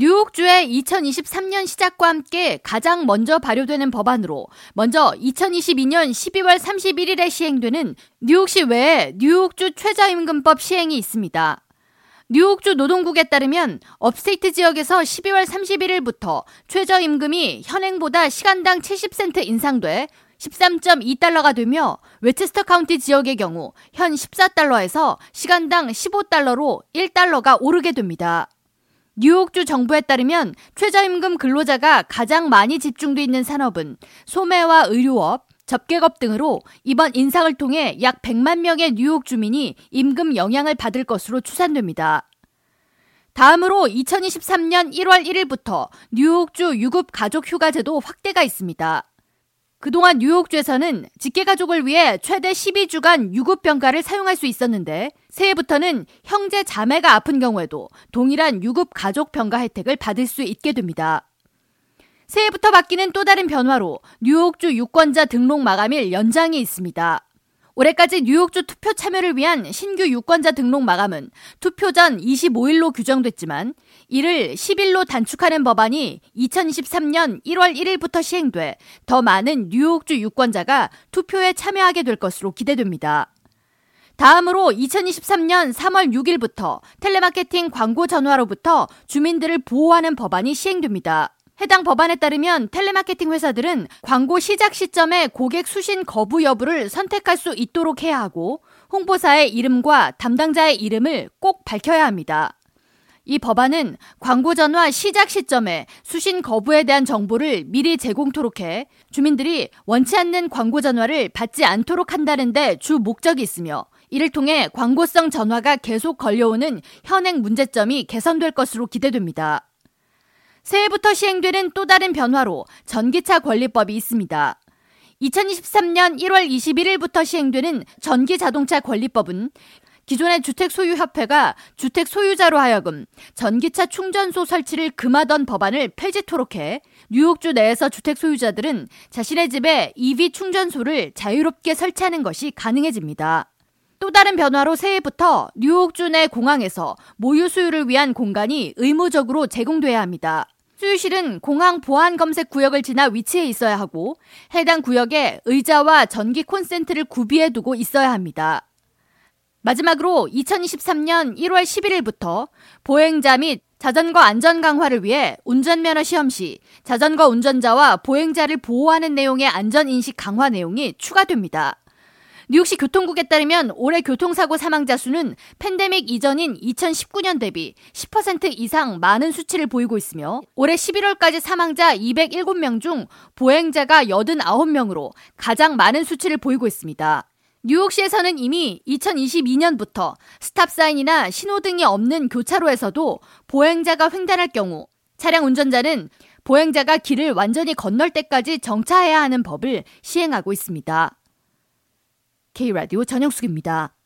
뉴욕주의 2023년 시작과 함께 가장 먼저 발효되는 법안으로 먼저 2022년 12월 31일에 시행되는 뉴욕시 외에 뉴욕주 최저임금법 시행이 있습니다. 뉴욕주 노동국에 따르면 upstate 지역에서 12월 31일부터 최저임금이 현행보다 시간당 70센트 인상돼 13.2달러가 되며 웨체스터 카운티 지역의 경우 현 14달러에서 시간당 15달러로 1달러가 오르게 됩니다. 뉴욕주 정부에 따르면 최저임금 근로자가 가장 많이 집중돼 있는 산업은 소매와 의료업, 접객업 등으로 이번 인상을 통해 약 100만 명의 뉴욕 주민이 임금 영향을 받을 것으로 추산됩니다. 다음으로 2023년 1월 1일부터 뉴욕주 유급 가족 휴가 제도 확대가 있습니다. 그동안 뉴욕주에서는 직계가족을 위해 최대 12주간 유급병가를 사용할 수 있었는데 새해부터는 형제 자매가 아픈 경우에도 동일한 유급 가족 병가 혜택을 받을 수 있게 됩니다. 새해부터 바뀌는 또 다른 변화로 뉴욕주 유권자 등록 마감일 연장이 있습니다. 올해까지 뉴욕주 투표 참여를 위한 신규 유권자 등록 마감은 투표 전 25일로 규정됐지만 이를 10일로 단축하는 법안이 2023년 1월 1일부터 시행돼 더 많은 뉴욕주 유권자가 투표에 참여하게 될 것으로 기대됩니다. 다음으로 2023년 3월 6일부터 텔레마케팅 광고 전화로부터 주민들을 보호하는 법안이 시행됩니다. 해당 법안에 따르면 텔레마케팅 회사들은 광고 시작 시점에 고객 수신 거부 여부를 선택할 수 있도록 해야 하고 홍보사의 이름과 담당자의 이름을 꼭 밝혀야 합니다. 이 법안은 광고 전화 시작 시점에 수신 거부에 대한 정보를 미리 제공토록 해 주민들이 원치 않는 광고 전화를 받지 않도록 한다는 데 주 목적이 있으며 이를 통해 광고성 전화가 계속 걸려오는 현행 문제점이 개선될 것으로 기대됩니다. 새해부터 시행되는 또 다른 변화로 전기차 권리법이 있습니다. 2023년 1월 21일부터 시행되는 전기 자동차 권리법은 기존의 주택 소유 협회가 주택 소유자로 하여금 전기차 충전소 설치를 금하던 법안을 폐지토록 해 뉴욕주 내에서 주택 소유자들은 자신의 집에 EV 충전소를 자유롭게 설치하는 것이 가능해집니다. 또 다른 변화로 새해부터 뉴욕주 내 공항에서 모유 수유를 위한 공간이 의무적으로 제공돼야 합니다. 수유실은 공항 보안 검색 구역을 지나 위치해 있어야 하고 해당 구역에 의자와 전기 콘센트를 구비해 두고 있어야 합니다. 마지막으로 2023년 1월 11일부터 보행자 및 자전거 안전 강화를 위해 운전면허 시험 시 자전거 운전자와 보행자를 보호하는 내용의 안전인식 강화 내용이 추가됩니다. 뉴욕시 교통국에 따르면 올해 교통사고 사망자 수는 팬데믹 이전인 2019년 대비 10% 이상 많은 수치를 보이고 있으며 올해 11월까지 사망자 207명 중 보행자가 89명으로 가장 많은 수치를 보이고 있습니다. 뉴욕시에서는 이미 2022년부터 스탑사인이나 신호등이 없는 교차로에서도 보행자가 횡단할 경우 차량 운전자는 보행자가 길을 완전히 건널 때까지 정차해야 하는 법을 시행하고 있습니다. K라디오 전영숙입니다.